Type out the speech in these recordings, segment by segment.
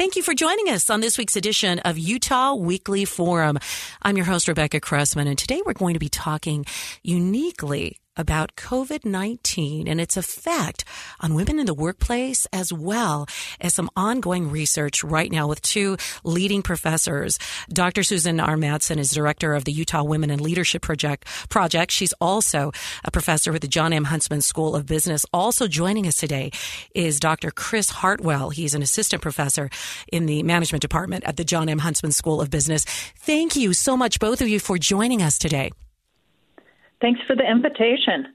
Thank you for joining us on this week's edition of Utah Weekly Forum. I'm your host, Rebecca Cressman, and today we're going to be talking uniquely about COVID 19 and its effect on women in the workplace, as well as some ongoing research right now with two leading professors. Dr. Susan R. Madsen is director of the Utah Women in Leadership Project. Project. She's also a professor with the John M. Huntsman School of Business. Also joining us today is Dr. Chris Hartwell. He's an assistant professor in the management department at the John M. Huntsman School of Business. Thank you so much, both of you, for joining us today. Thanks for the invitation.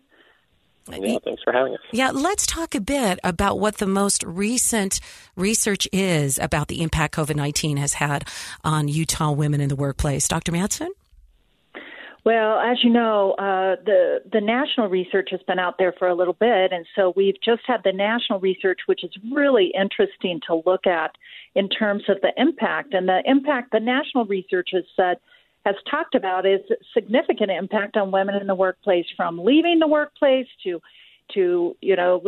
Yeah, thanks for having us. Yeah, let's talk a bit about what the most recent research is about the impact COVID 19 has had on Utah women in the workplace. Dr. Madsen? Well, as you know, uh, the the national research has been out there for a little bit, and so we've just had the national research, which is really interesting to look at in terms of the impact. And the impact the national research has said has talked about is significant impact on women in the workplace from leaving the workplace to to you know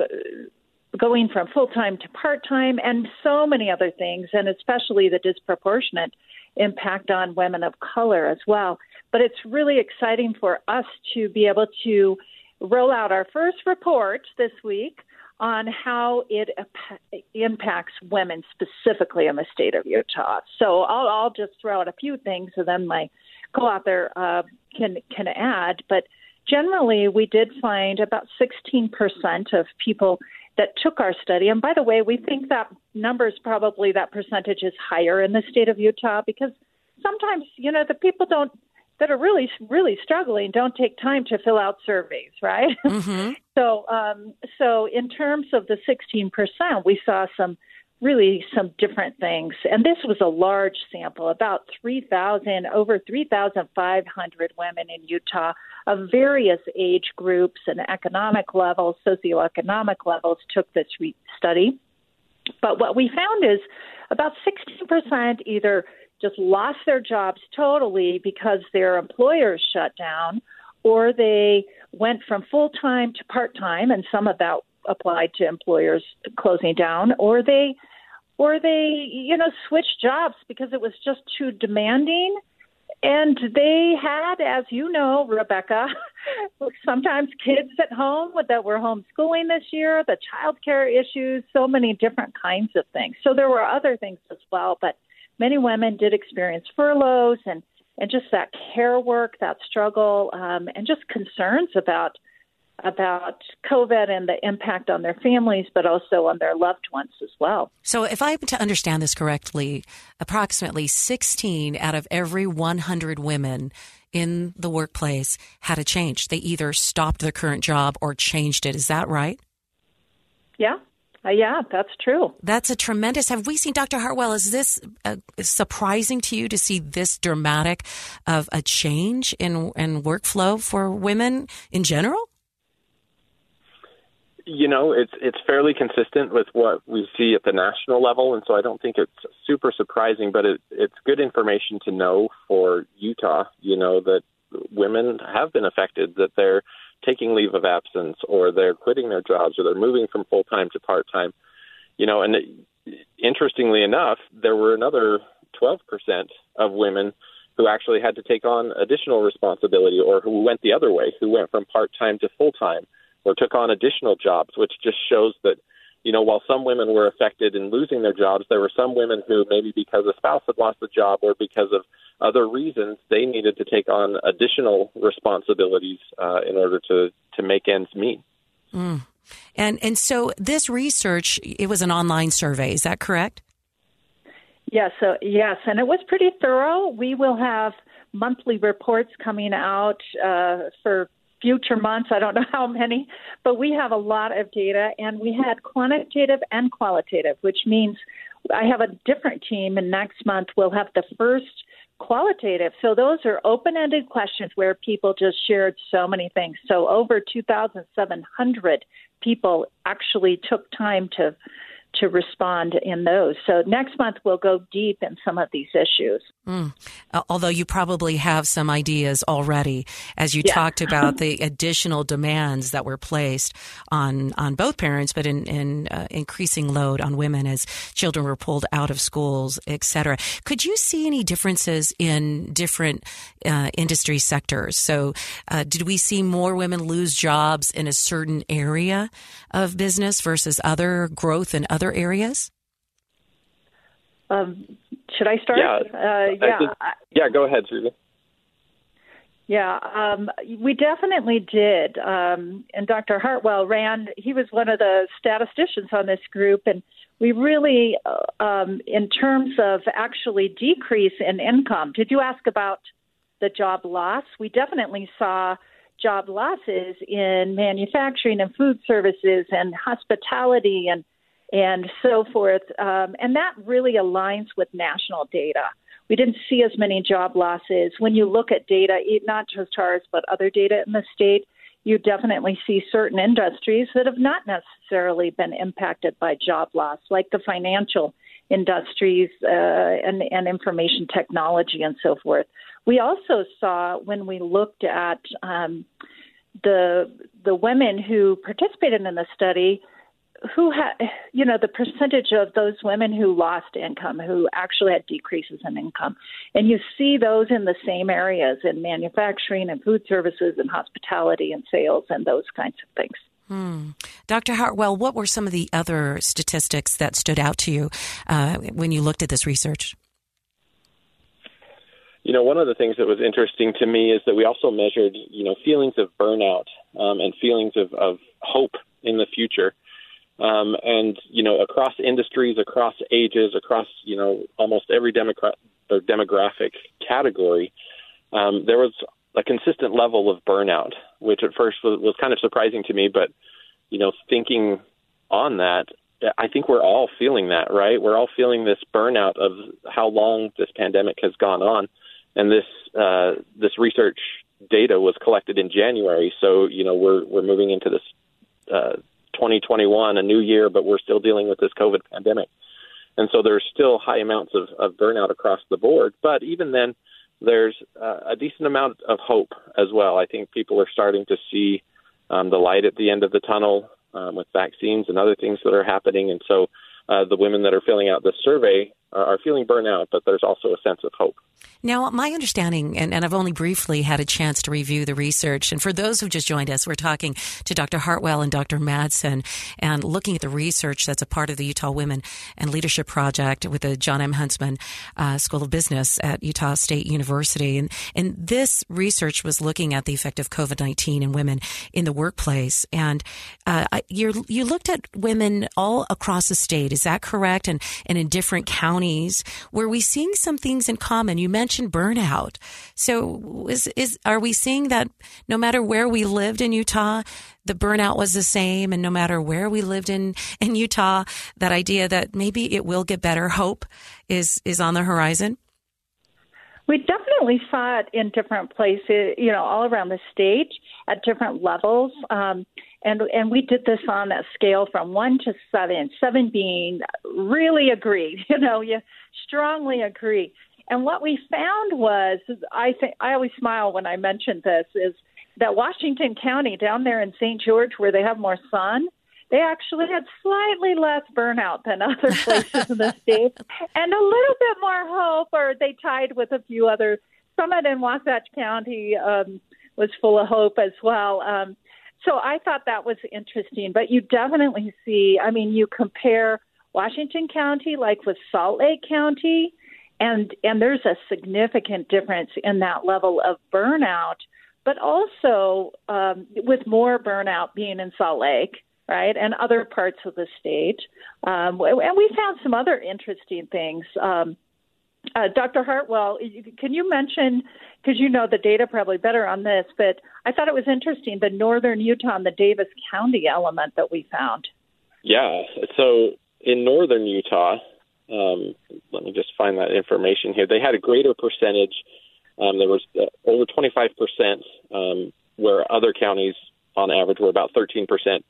going from full time to part time and so many other things and especially the disproportionate impact on women of color as well but it's really exciting for us to be able to roll out our first report this week on how it impacts women specifically in the state of Utah. So I'll, I'll just throw out a few things, and then my co-author uh, can can add. But generally, we did find about 16% of people that took our study. And by the way, we think that number is probably that percentage is higher in the state of Utah because sometimes you know the people don't that are really really struggling don't take time to fill out surveys, right? Mm-hmm. so um, so in terms of the 16%, we saw some really some different things. And this was a large sample, about 3,000, over 3,500 women in Utah of various age groups and economic levels, socioeconomic levels took this re- study. But what we found is about 16% either just lost their jobs totally because their employers shut down, or they went from full time to part time, and some of that applied to employers closing down, or they or they, you know, switched jobs because it was just too demanding. And they had, as you know, Rebecca, sometimes kids at home that were homeschooling this year, the child care issues, so many different kinds of things. So there were other things as well, but many women did experience furloughs and, and just that care work, that struggle, um, and just concerns about about COVID and the impact on their families, but also on their loved ones as well. So, if I'm to understand this correctly, approximately 16 out of every 100 women in the workplace had a change. They either stopped their current job or changed it. Is that right? Yeah. Uh, yeah, that's true. That's a tremendous. Have we seen, Dr. Hartwell, is this uh, surprising to you to see this dramatic of a change in, in workflow for women in general? You know, it's it's fairly consistent with what we see at the national level, and so I don't think it's super surprising, but it, it's good information to know for Utah. You know that women have been affected, that they're taking leave of absence, or they're quitting their jobs, or they're moving from full time to part time. You know, and interestingly enough, there were another 12% of women who actually had to take on additional responsibility, or who went the other way, who went from part time to full time or took on additional jobs, which just shows that you know, while some women were affected in losing their jobs, there were some women who maybe because a spouse had lost a job or because of other reasons, they needed to take on additional responsibilities uh, in order to to make ends meet. Mm. And and so this research, it was an online survey. Is that correct? Yes. So yes, and it was pretty thorough. We will have monthly reports coming out uh, for future months. I don't know how many, but we have a lot of data, and we had quantitative and qualitative, which means I have a different team, and next month we'll have the first qualitative. So those are open ended questions where people just shared so many things. So over 2,700 people actually took time to to respond in those. So next month we'll go deep in some of these issues. Mm. Although you probably have some ideas already, as you yeah. talked about the additional demands that were placed on on both parents, but in, in uh, increasing load on women as children were pulled out of schools, etc. Could you see any differences in different uh, industry sectors? So, uh, did we see more women lose jobs in a certain area of business versus other growth in other areas? Um, should I start? Yeah, uh, yeah, think, yeah. Go ahead, Susan. Yeah, um, we definitely did. Um, and Dr. Hartwell ran, he was one of the statisticians on this group. And we really, uh, um, in terms of actually decrease in income, did you ask about the job loss? We definitely saw job losses in manufacturing and food services and hospitality and and so forth. Um, and that really aligns with national data. We didn't see as many job losses. When you look at data, not just ours, but other data in the state, you definitely see certain industries that have not necessarily been impacted by job loss, like the financial industries uh, and, and information technology and so forth. We also saw when we looked at um, the the women who participated in the study who had, you know, the percentage of those women who lost income, who actually had decreases in income. And you see those in the same areas in manufacturing and food services and hospitality and sales and those kinds of things. Hmm. Dr. Hartwell, what were some of the other statistics that stood out to you uh, when you looked at this research? You know, one of the things that was interesting to me is that we also measured, you know, feelings of burnout um, and feelings of, of hope in the future. Um, and you know, across industries, across ages, across you know almost every or demographic category, um, there was a consistent level of burnout, which at first was, was kind of surprising to me. But you know, thinking on that, I think we're all feeling that, right? We're all feeling this burnout of how long this pandemic has gone on, and this uh, this research data was collected in January, so you know we're we're moving into this. Uh, 2021, a new year, but we're still dealing with this COVID pandemic. And so there's still high amounts of, of burnout across the board. But even then, there's uh, a decent amount of hope as well. I think people are starting to see um, the light at the end of the tunnel um, with vaccines and other things that are happening. And so uh, the women that are filling out this survey are, are feeling burnout, but there's also a sense of hope. Now, my understanding, and, and, I've only briefly had a chance to review the research, and for those who just joined us, we're talking to Dr. Hartwell and Dr. Madsen and looking at the research that's a part of the Utah Women and Leadership Project with the John M. Huntsman uh, School of Business at Utah State University. And, and this research was looking at the effect of COVID 19 in women in the workplace. And uh, you you looked at women all across the state, is that correct? And, and in different counties. Were we seeing some things in common? You mentioned burnout. So is, is, are we seeing that no matter where we lived in Utah, the burnout was the same and no matter where we lived in, in Utah, that idea that maybe it will get better, hope is, is on the horizon? We definitely saw it in different places, you know, all around the state at different levels. Um, and and we did this on a scale from one to seven, seven being really agree, you know, you strongly agree. And what we found was, I think I always smile when I mention this, is that Washington County down there in St. George, where they have more sun, they actually had slightly less burnout than other places in the state, and a little bit more hope. Or they tied with a few other. Summit in Wasatch County um, was full of hope as well. Um, so I thought that was interesting. But you definitely see, I mean, you compare Washington County like with Salt Lake County, and and there's a significant difference in that level of burnout. But also um, with more burnout being in Salt Lake, right, and other parts of the state, um, and we found some other interesting things. Um, uh, Dr. Hartwell, can you mention, because you know the data probably better on this, but I thought it was interesting the northern Utah and the Davis County element that we found. Yeah. So in northern Utah, um, let me just find that information here. They had a greater percentage. Um, there was uh, over 25 percent, um, where other counties, on average, were about 13 percent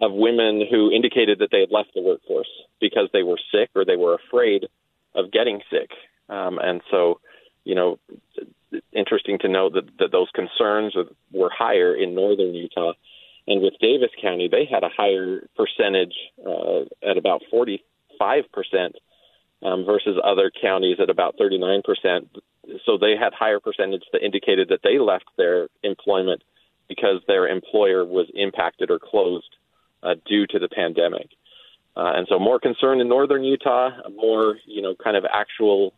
of women who indicated that they had left the workforce because they were sick or they were afraid of getting sick. Um, and so, you know, interesting to note that, that those concerns were higher in northern Utah. And with Davis County, they had a higher percentage uh, at about 45% um, versus other counties at about 39%. So they had higher percentage that indicated that they left their employment because their employer was impacted or closed uh, due to the pandemic. Uh, and so more concern in northern Utah, more, you know, kind of actual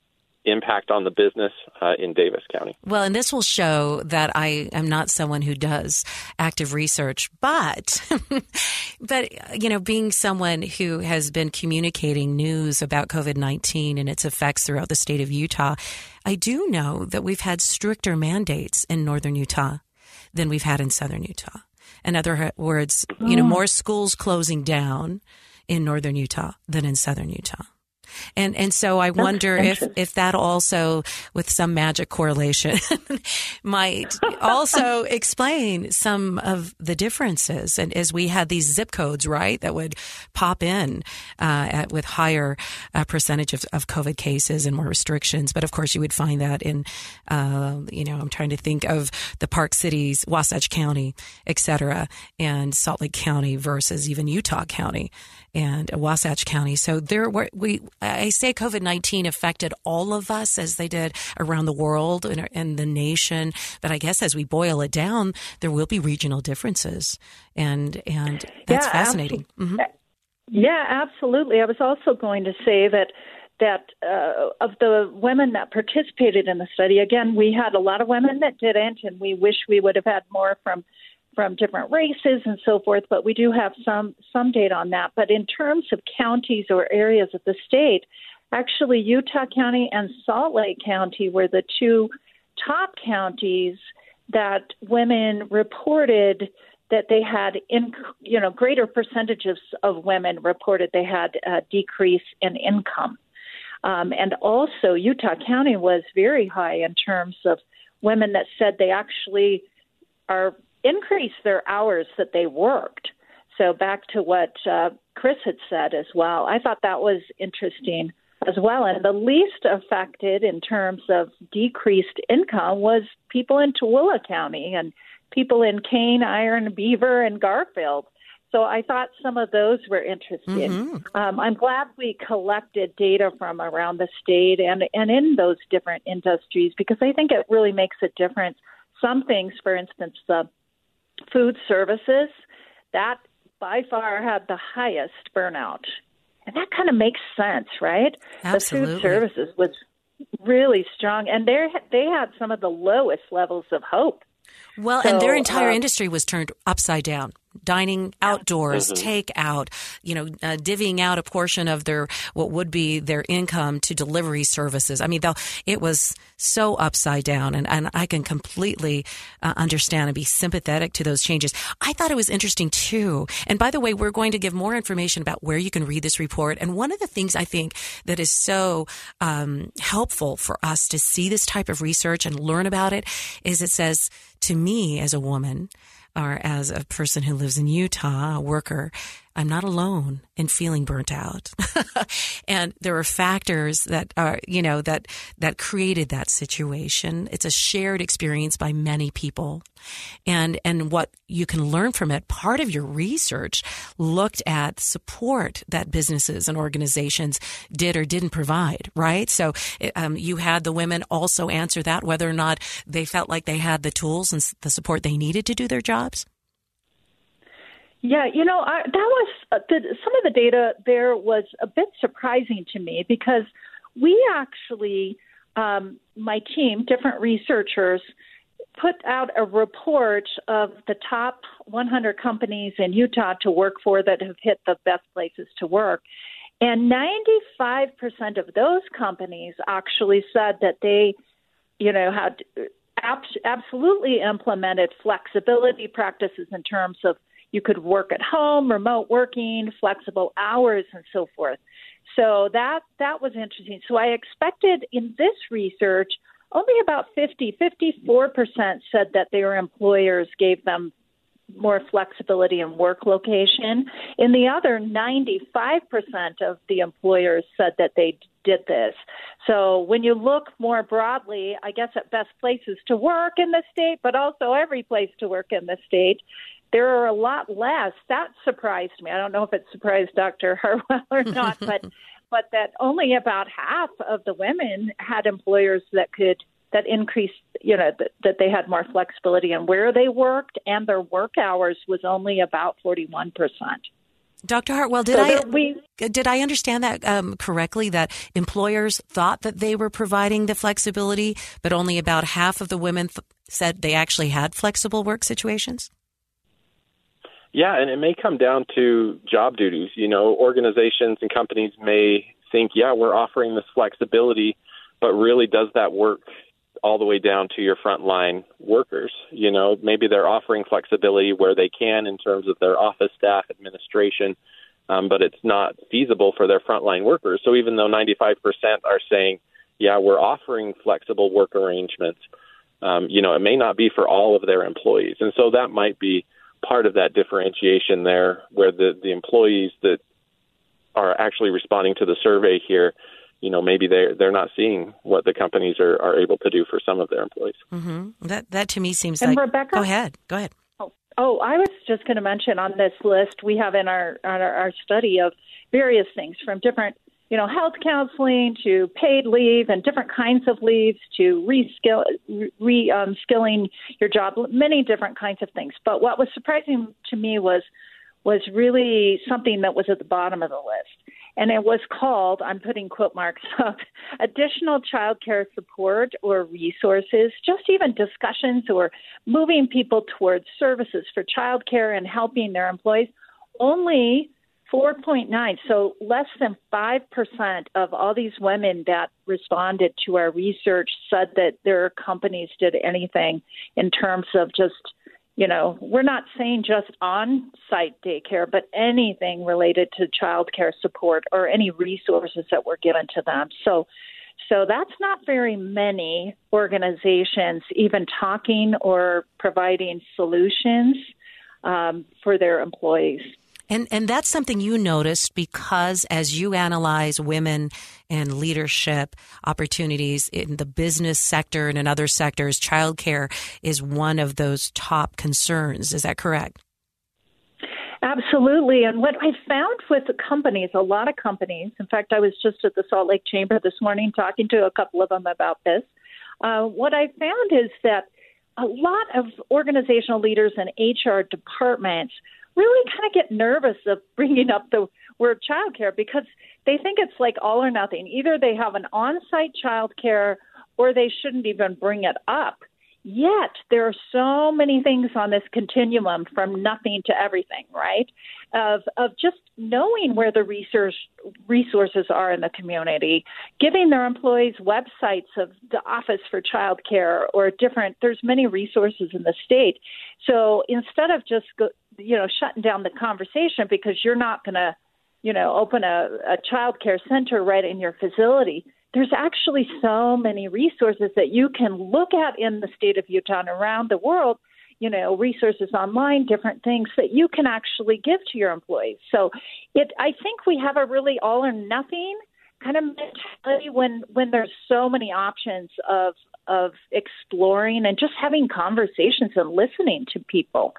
impact on the business uh, in Davis County. Well, and this will show that I am not someone who does active research, but but you know, being someone who has been communicating news about COVID-19 and its effects throughout the state of Utah, I do know that we've had stricter mandates in northern Utah than we've had in southern Utah. In other words, you know, oh. more schools closing down in northern Utah than in southern Utah. And and so I wonder if if that also, with some magic correlation, might also explain some of the differences. And as we had these zip codes, right, that would pop in uh, at, with higher uh, percentage of, of COVID cases and more restrictions. But of course, you would find that in, uh, you know, I'm trying to think of the Park Cities, Wasatch County, et cetera, and Salt Lake County versus even Utah County and Wasatch County. So there were we. I say COVID nineteen affected all of us as they did around the world and, and the nation. But I guess as we boil it down, there will be regional differences, and and that's yeah, fascinating. Mm-hmm. Yeah, absolutely. I was also going to say that that uh, of the women that participated in the study, again, we had a lot of women that didn't, and we wish we would have had more from from different races and so forth, but we do have some some data on that. But in terms of counties or areas of the state, actually Utah County and Salt Lake County were the two top counties that women reported that they had in you know greater percentages of women reported they had a decrease in income. Um, and also Utah County was very high in terms of women that said they actually are increase their hours that they worked. So back to what uh, Chris had said as well, I thought that was interesting as well. And the least affected in terms of decreased income was people in Tooele County and people in Kane, Iron, Beaver, and Garfield. So I thought some of those were interesting. Mm-hmm. Um, I'm glad we collected data from around the state and and in those different industries because I think it really makes a difference. Some things, for instance, the food services, that by far had the highest burnout. And that kind of makes sense, right? Absolutely. The food services was really strong, and they they had some of the lowest levels of hope. Well, so, and their entire uh, industry was turned upside down dining outdoors, mm-hmm. takeout, you know, uh, divvying out a portion of their what would be their income to delivery services. I mean, it was so upside down, and, and I can completely uh, understand and be sympathetic to those changes. I thought it was interesting too. And by the way, we're going to give more information about where you can read this report. And one of the things I think that is so um, helpful for us to see this type of research and learn about it is it says to me as a woman or as a person who lives in Utah, a worker, I'm not alone in feeling burnt out. and there are factors that are, you know, that, that created that situation. It's a shared experience by many people. And, and what you can learn from it, part of your research looked at support that businesses and organizations did or didn't provide, right? So, um, you had the women also answer that, whether or not they felt like they had the tools and the support they needed to do their jobs. Yeah, you know, I, that was uh, the, some of the data there was a bit surprising to me because we actually, um, my team, different researchers, put out a report of the top 100 companies in Utah to work for that have hit the best places to work. And 95% of those companies actually said that they, you know, had absolutely implemented flexibility practices in terms of you could work at home, remote working, flexible hours, and so forth. So that that was interesting. So I expected in this research only about 50, 54 percent said that their employers gave them more flexibility in work location. In the other, 95% of the employers said that they did this. So when you look more broadly, I guess at best places to work in the state, but also every place to work in the state, there are a lot less. That surprised me. I don't know if it surprised Dr. Hartwell or not, but but that only about half of the women had employers that could that increased, you know, that, that they had more flexibility in where they worked, and their work hours was only about forty-one percent. Dr. Hartwell, did so I we, did I understand that um, correctly? That employers thought that they were providing the flexibility, but only about half of the women th- said they actually had flexible work situations. Yeah, and it may come down to job duties. You know, organizations and companies may think, yeah, we're offering this flexibility, but really, does that work all the way down to your frontline workers? You know, maybe they're offering flexibility where they can in terms of their office staff, administration, um, but it's not feasible for their frontline workers. So even though 95% are saying, yeah, we're offering flexible work arrangements, um, you know, it may not be for all of their employees. And so that might be part of that differentiation there, where the the employees that are actually responding to the survey here, you know, maybe they they're not seeing what the companies are, are able to do for some of their employees. Mm-hmm. That that to me seems and like. Rebecca, go ahead. Go ahead. Oh, oh, I was just going to mention on this list we have in our our, our study of various things from different you know, health counseling to paid leave and different kinds of leaves to reskill, re-skilling um, your job, many different kinds of things. But what was surprising to me was was really something that was at the bottom of the list. And it was called, I'm putting quote marks up, additional child care support or resources, just even discussions or moving people towards services for child care and helping their employees. Only 4.9, so less than 5% of all these women that responded to our research said that their companies did anything in terms of just, you know, we're not saying just on site daycare, but anything related to child care support or any resources that were given to them. So, so that's not very many organizations even talking or providing solutions um, for their employees. And and that's something you noticed because as you analyze women and leadership opportunities in the business sector and in other sectors, childcare is one of those top concerns. Is that correct? Absolutely. And what I found with companies, a lot of companies, in fact, I was just at the Salt Lake Chamber this morning talking to a couple of them about this. Uh, what I found is that a lot of organizational leaders and HR departments really kind of get nervous of bringing up the word childcare because they think it's like all or nothing. Either they have an on-site childcare or they shouldn't even bring it up. Yet there are so many things on this continuum from nothing to everything, right? Of of just knowing where the research resources are in the community, giving their employees websites of the Office for Child Care or different. There's many resources in the state. So instead of just go, you know shutting down the conversation because you're not going to you know open a, a child care center right in your facility there's actually so many resources that you can look at in the state of Utah and around the world you know resources online different things that you can actually give to your employees so it i think we have a really all or nothing kind of mentality when when there's so many options of of exploring and just having conversations and listening to people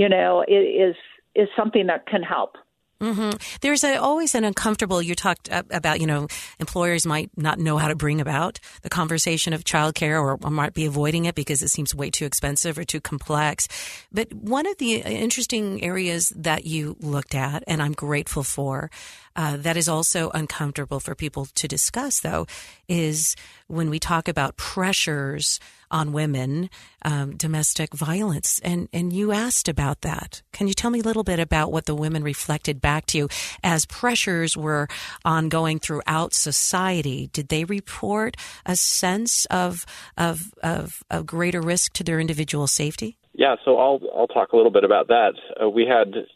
you know, is is something that can help. Mm-hmm. There's a, always an uncomfortable. You talked about, you know, employers might not know how to bring about the conversation of childcare, or, or might be avoiding it because it seems way too expensive or too complex. But one of the interesting areas that you looked at, and I'm grateful for, uh, that is also uncomfortable for people to discuss, though, is when we talk about pressures on women, um, domestic violence. And, and you asked about that. Can you tell me a little bit about what the women reflected back to you as pressures were ongoing throughout society? Did they report a sense of, of, of, of greater risk to their individual safety? Yeah, so I'll I'll talk a little bit about that. Uh, we had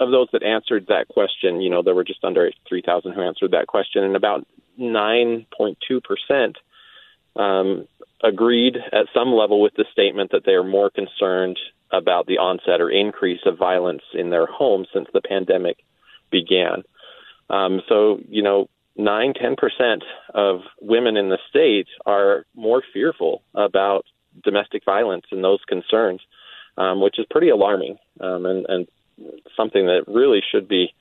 of those that answered that question, you know, there were just under 3,000 who answered that question, and about 9.2 percent um, agreed at some level with the statement that they are more concerned about the onset or increase of violence in their home since the pandemic began. Um, so, you know, nine, ten percent of women in the state are more fearful about domestic violence and those concerns, um, which is pretty alarming um, and, and something that really should be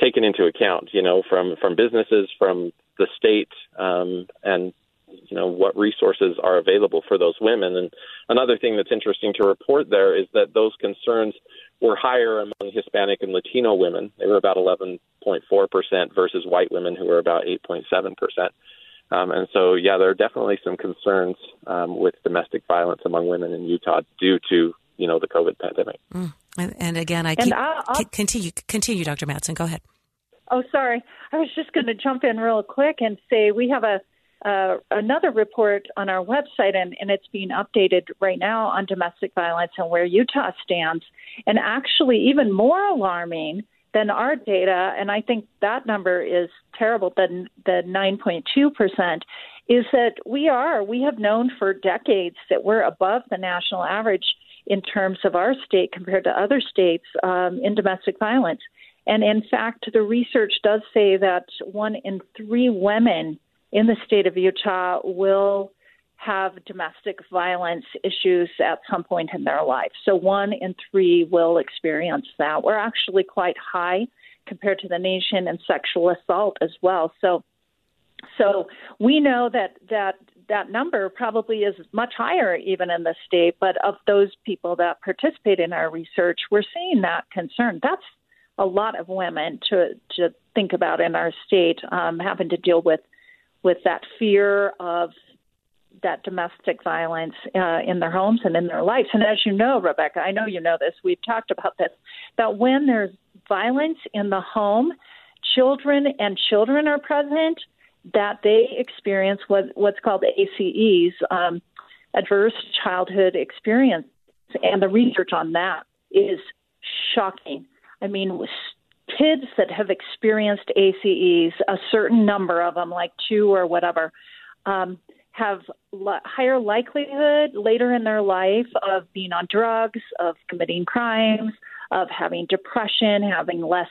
taken into account. You know, from from businesses, from the state, um, and you know what resources are available for those women. And another thing that's interesting to report there is that those concerns were higher among Hispanic and Latino women. They were about 11.4 percent versus white women who were about 8.7 percent. Um, and so, yeah, there are definitely some concerns um, with domestic violence among women in Utah due to you know the COVID pandemic. Mm. And, and, again, I keep, I'll, I'll, continue continue, Dr. Madsen. Go ahead. Oh, sorry. I was just going to jump in real quick and say we have a uh, another report on our website, and, and it's being updated right now on domestic violence and where Utah stands. And actually, even more alarming than our data, and I think that number is terrible, the, the 9.2%, is that we are, we have known for decades that we're above the national average in terms of our state compared to other states um, in domestic violence. And in fact, the research does say that one in three women in the state of Utah will have domestic violence issues at some point in their life. So one in three will experience that. We're actually quite high compared to the nation in sexual assault as well. So so we know that that that number probably is much higher even in the state, but of those people that participate in our research, we're seeing that concern. That's a lot of women to to think about in our state um, having to deal with with that fear of that domestic violence uh, in their homes and in their lives. And as you know, Rebecca, I know you know this, we've talked about this, that when there's violence in the home, children and children are present, that they experience what, what's called ACEs, um, adverse childhood experience. And the research on that is shocking. I mean, kids that have experienced ACEs, a certain number of them, like two or whatever, um, have l- higher likelihood later in their life of being on drugs, of committing crimes, of having depression, having less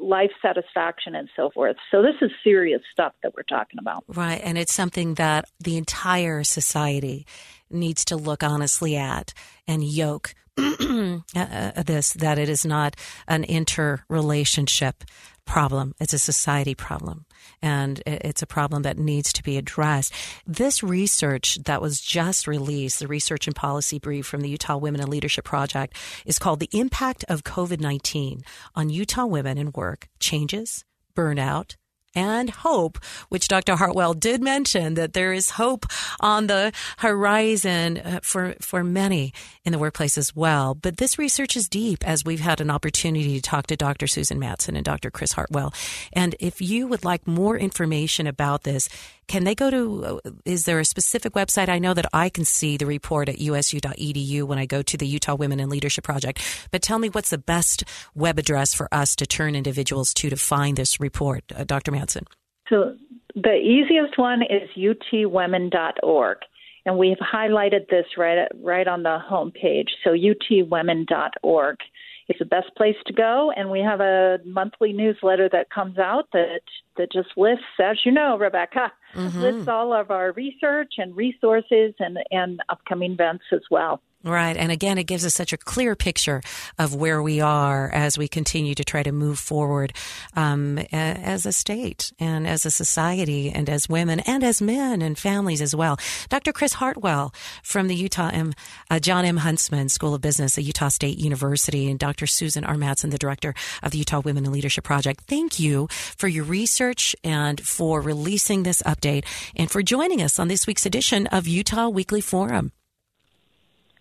life satisfaction, and so forth. So, this is serious stuff that we're talking about. Right. And it's something that the entire society needs to look honestly at and yoke uh, uh, this that it is not an interrelationship problem. It's a society problem. And it's a problem that needs to be addressed. This research that was just released, the research and policy brief from the Utah Women in Leadership Project, is called The Impact of COVID 19 on Utah Women in Work Changes, Burnout, and hope, which Dr. Hartwell did mention that there is hope on the horizon uh, for, for many in the workplace as well. But this research is deep as we've had an opportunity to talk to Dr. Susan Madsen and Dr. Chris Hartwell. And if you would like more information about this, can they go to, uh, is there a specific website? I know that I can see the report at usu.edu when I go to the Utah Women in Leadership Project. But tell me what's the best web address for us to turn individuals to to find this report, uh, Dr. Madsen? So the easiest one is utwomen.org. And we've highlighted this right, right on the homepage. So utwomen.org is the best place to go. And we have a monthly newsletter that comes out that that just lists, as you know, Rebecca, mm-hmm. lists all of our research and resources and and upcoming events as well. Right. And again, it gives us such a clear picture of where we are as we continue to try to move forward um, as a state and as a society and as women and as men and families as well. Dr. Chris Hartwell from the Utah M, uh, John M. Huntsman School of Business at Utah State University and Dr. Susan R. Madsen, the director of the Utah Women in Leadership Project. Thank you for your research and for releasing this update and for joining us on this week's edition of Utah Weekly Forum.